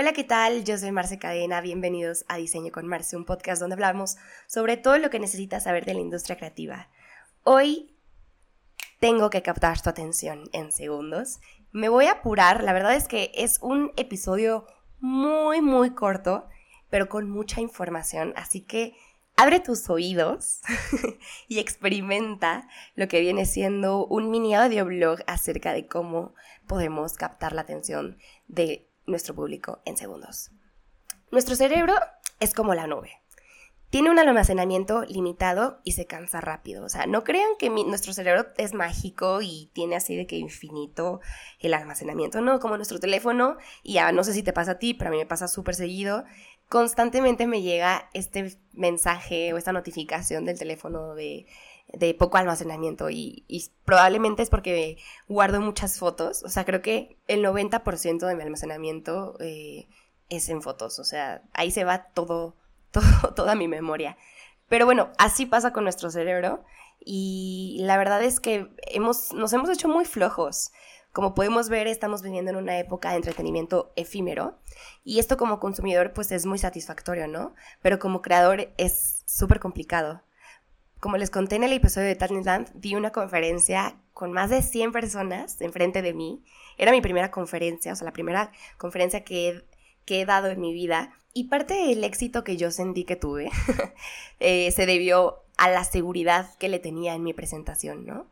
Hola, ¿qué tal? Yo soy Marce Cadena, bienvenidos a Diseño con Marce, un podcast donde hablamos sobre todo lo que necesitas saber de la industria creativa. Hoy tengo que captar tu atención en segundos. Me voy a apurar, la verdad es que es un episodio muy, muy corto, pero con mucha información, así que abre tus oídos y experimenta lo que viene siendo un mini audioblog acerca de cómo podemos captar la atención de nuestro público en segundos. Nuestro cerebro es como la nube. Tiene un almacenamiento limitado y se cansa rápido. O sea, no crean que nuestro cerebro es mágico y tiene así de que infinito el almacenamiento. No, como nuestro teléfono, y ya no sé si te pasa a ti, pero a mí me pasa súper seguido. Constantemente me llega este mensaje o esta notificación del teléfono de de poco almacenamiento y, probablemente es porque guardo muchas fotos. O sea, creo que el 90% de mi almacenamiento eh, es en fotos. O sea, ahí se va todo, todo, toda mi memoria. Pero bueno, así pasa con nuestro cerebro y la verdad es que hemos, nos hemos hecho muy flojos. Como podemos ver, estamos viviendo en una época de entretenimiento efímero y esto como consumidor pues es muy satisfactorio, ¿no? Pero como creador es súper complicado. Como les conté en el episodio de Talentland, di una conferencia con más de 100 personas enfrente de mí. Era mi primera conferencia, o sea, la primera conferencia que he, que he dado en mi vida. Y parte del éxito que yo sentí que tuve eh, se debió a la seguridad que le tenía en mi presentación, ¿no?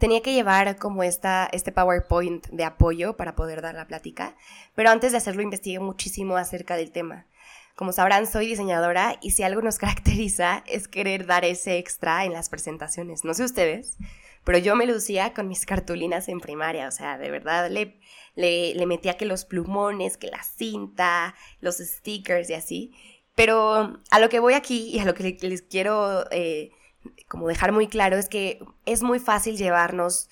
Tenía que llevar como esta, este PowerPoint de apoyo para poder dar la plática, pero antes de hacerlo investigué muchísimo acerca del tema. Como sabrán, soy diseñadora y si algo nos caracteriza es querer dar ese extra en las presentaciones. No sé ustedes, pero yo me lucía con mis cartulinas en primaria, o sea, de verdad le, le, metía que los plumones, que la cinta, los stickers y así. Pero a lo que voy aquí y a lo que les quiero eh, como dejar muy claro es que es muy fácil llevarnos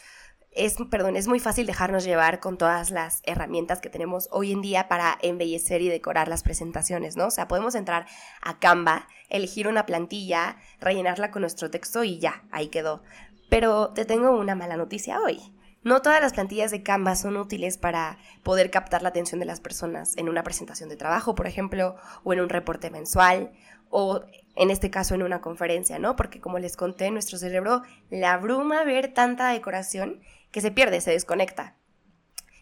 es, perdón, es muy fácil dejarnos llevar con todas las herramientas que tenemos hoy en día para embellecer y decorar las presentaciones, ¿no? O sea, podemos entrar a Canva, elegir una plantilla, rellenarla con nuestro texto y ya, ahí quedó. Pero te tengo una mala noticia hoy. No todas las plantillas de Canva son útiles para poder captar la atención de las personas en una presentación de trabajo, por ejemplo, o en un reporte mensual, o en este caso en una conferencia, ¿no? Porque como les conté, nuestro cerebro le abruma ver tanta decoración que se pierde, se desconecta.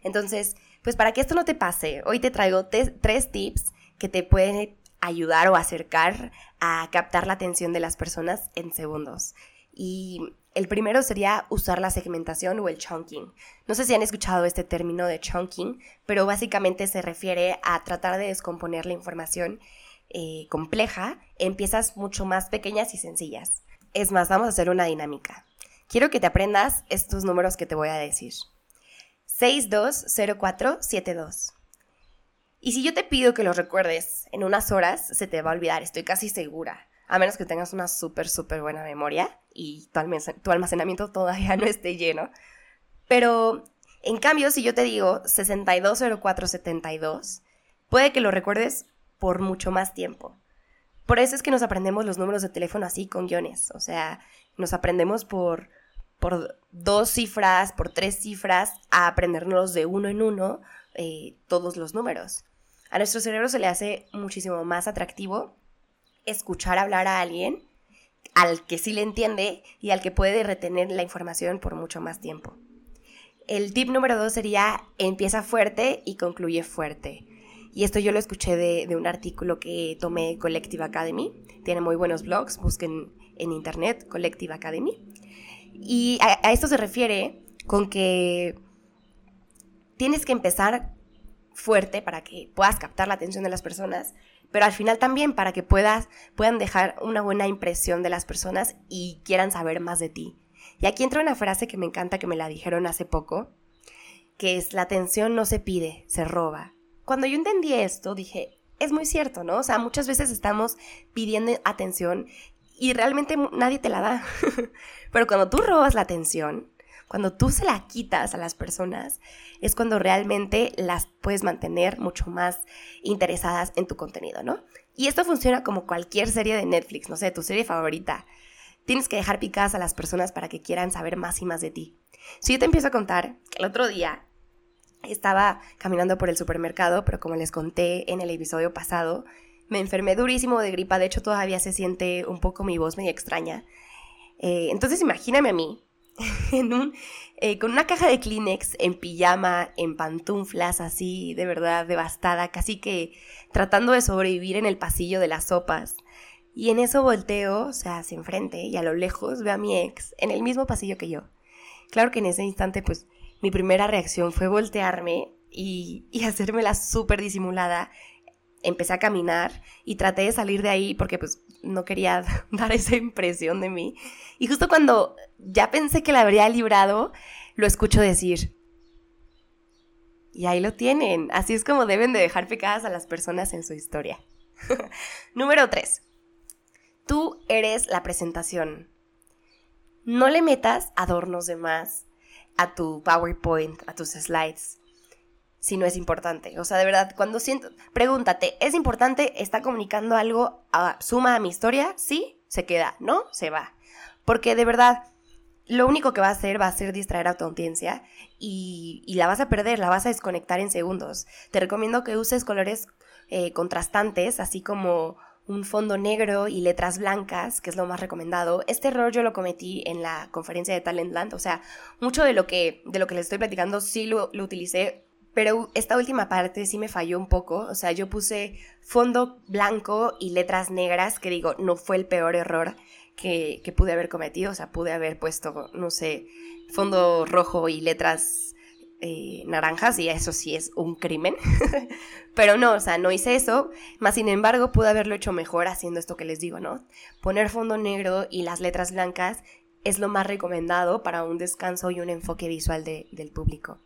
Entonces, pues para que esto no te pase, hoy te traigo tres tips que te pueden ayudar o acercar a captar la atención de las personas en segundos. Y el primero sería usar la segmentación o el chunking. No sé si han escuchado este término de chunking, pero básicamente se refiere a tratar de descomponer la información eh, compleja en piezas mucho más pequeñas y sencillas. Es más, vamos a hacer una dinámica. Quiero que te aprendas estos números que te voy a decir. 620472. Y si yo te pido que los recuerdes en unas horas, se te va a olvidar, estoy casi segura. A menos que tengas una súper, súper buena memoria y tu almacenamiento todavía no esté lleno. Pero, en cambio, si yo te digo 620472, puede que lo recuerdes por mucho más tiempo. Por eso es que nos aprendemos los números de teléfono así con guiones. O sea, nos aprendemos por, por dos cifras, por tres cifras, a aprendernos de uno en uno eh, todos los números. A nuestro cerebro se le hace muchísimo más atractivo escuchar hablar a alguien al que sí le entiende y al que puede retener la información por mucho más tiempo. El tip número dos sería empieza fuerte y concluye fuerte. Y esto yo lo escuché de, de un artículo que tomé Collective Academy. Tiene muy buenos blogs, busquen en internet, Collective Academy. Y a, esto se refiere con que tienes que empezar fuerte para que puedas captar la atención de las personas, pero al final también para que puedas, puedan dejar una buena impresión de las personas y quieran saber más de ti. Y aquí entra una frase que me encanta, que me la dijeron hace poco, que es la atención no se pide, se roba. Cuando yo entendí esto, dije, es muy cierto, ¿no? O sea, muchas veces estamos pidiendo atención y realmente nadie te la da. Pero cuando tú robas la atención, cuando tú se la quitas a las personas, es cuando realmente las puedes mantener mucho más interesadas en tu contenido, ¿no? Y esto funciona como cualquier serie de Netflix, no sé, tu serie favorita. Tienes que dejar picadas a las personas para que quieran saber más y más de ti. Si yo te empiezo a contar que el otro día estaba caminando por el supermercado, pero como les conté en el episodio pasado, me enfermé durísimo de gripa, de hecho todavía se siente un poco mi voz medio extraña. Eh, entonces imagíname a mí, en un, eh, con una caja de Kleenex, en pijama, en pantuflas, así de verdad devastada, casi que tratando de sobrevivir en el pasillo de las sopas. Y en eso volteo, o sea, hacia enfrente y a lo lejos veo a mi ex en el mismo pasillo que yo. Claro que en ese instante, pues, mi primera reacción fue voltearme y, y hacérmela súper disimulada. Empecé a caminar y traté de salir de ahí porque, pues, no quería dar esa impresión de mí. Y justo cuando ya pensé que la habría librado, lo escucho decir. Y ahí lo tienen. Así es como deben de dejar picadas a las personas en su historia. Número 3. Tú eres la presentación. No le metas adornos de más a tu PowerPoint, a tus slides, si no es importante. O sea, de verdad, cuando siento, pregúntate, ¿es importante? ¿Está comunicando algo? ¿Suma a mi historia? Sí, se queda. ¿No? Se va. Porque de verdad, lo único que va a hacer va a ser distraer a tu audiencia y, la vas a perder, la vas a desconectar en segundos. Te recomiendo que uses colores eh, contrastantes, así como un fondo negro y letras blancas, que es lo más recomendado. Este error yo lo cometí en la conferencia de Talentland, o sea, mucho de lo que, de lo que les estoy platicando sí lo, lo utilicé, pero esta última parte sí me falló un poco, o sea, yo puse fondo blanco y letras negras, que digo, no fue el peor error que, que pude haber cometido, o sea, pude haber puesto, no sé, fondo rojo y letras eh, naranjas y eso sí es un crimen. Pero no, o sea, no hice eso. Más sin embargo, pude haberlo hecho mejor haciendo esto que les digo, ¿no? Poner fondo negro y las letras blancas es lo más recomendado para un descanso y un enfoque visual del público.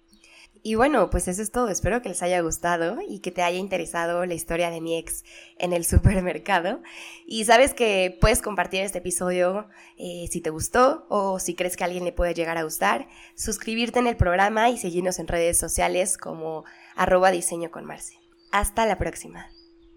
Y bueno, pues eso es todo. Espero que les haya gustado y que te haya interesado la historia de mi ex en el supermercado. Y sabes que puedes compartir este episodio eh, si te gustó o si crees que a alguien le puede llegar a gustar. Suscribirte en el programa y seguirnos en redes sociales como arroba diseño con Marce. Hasta la próxima.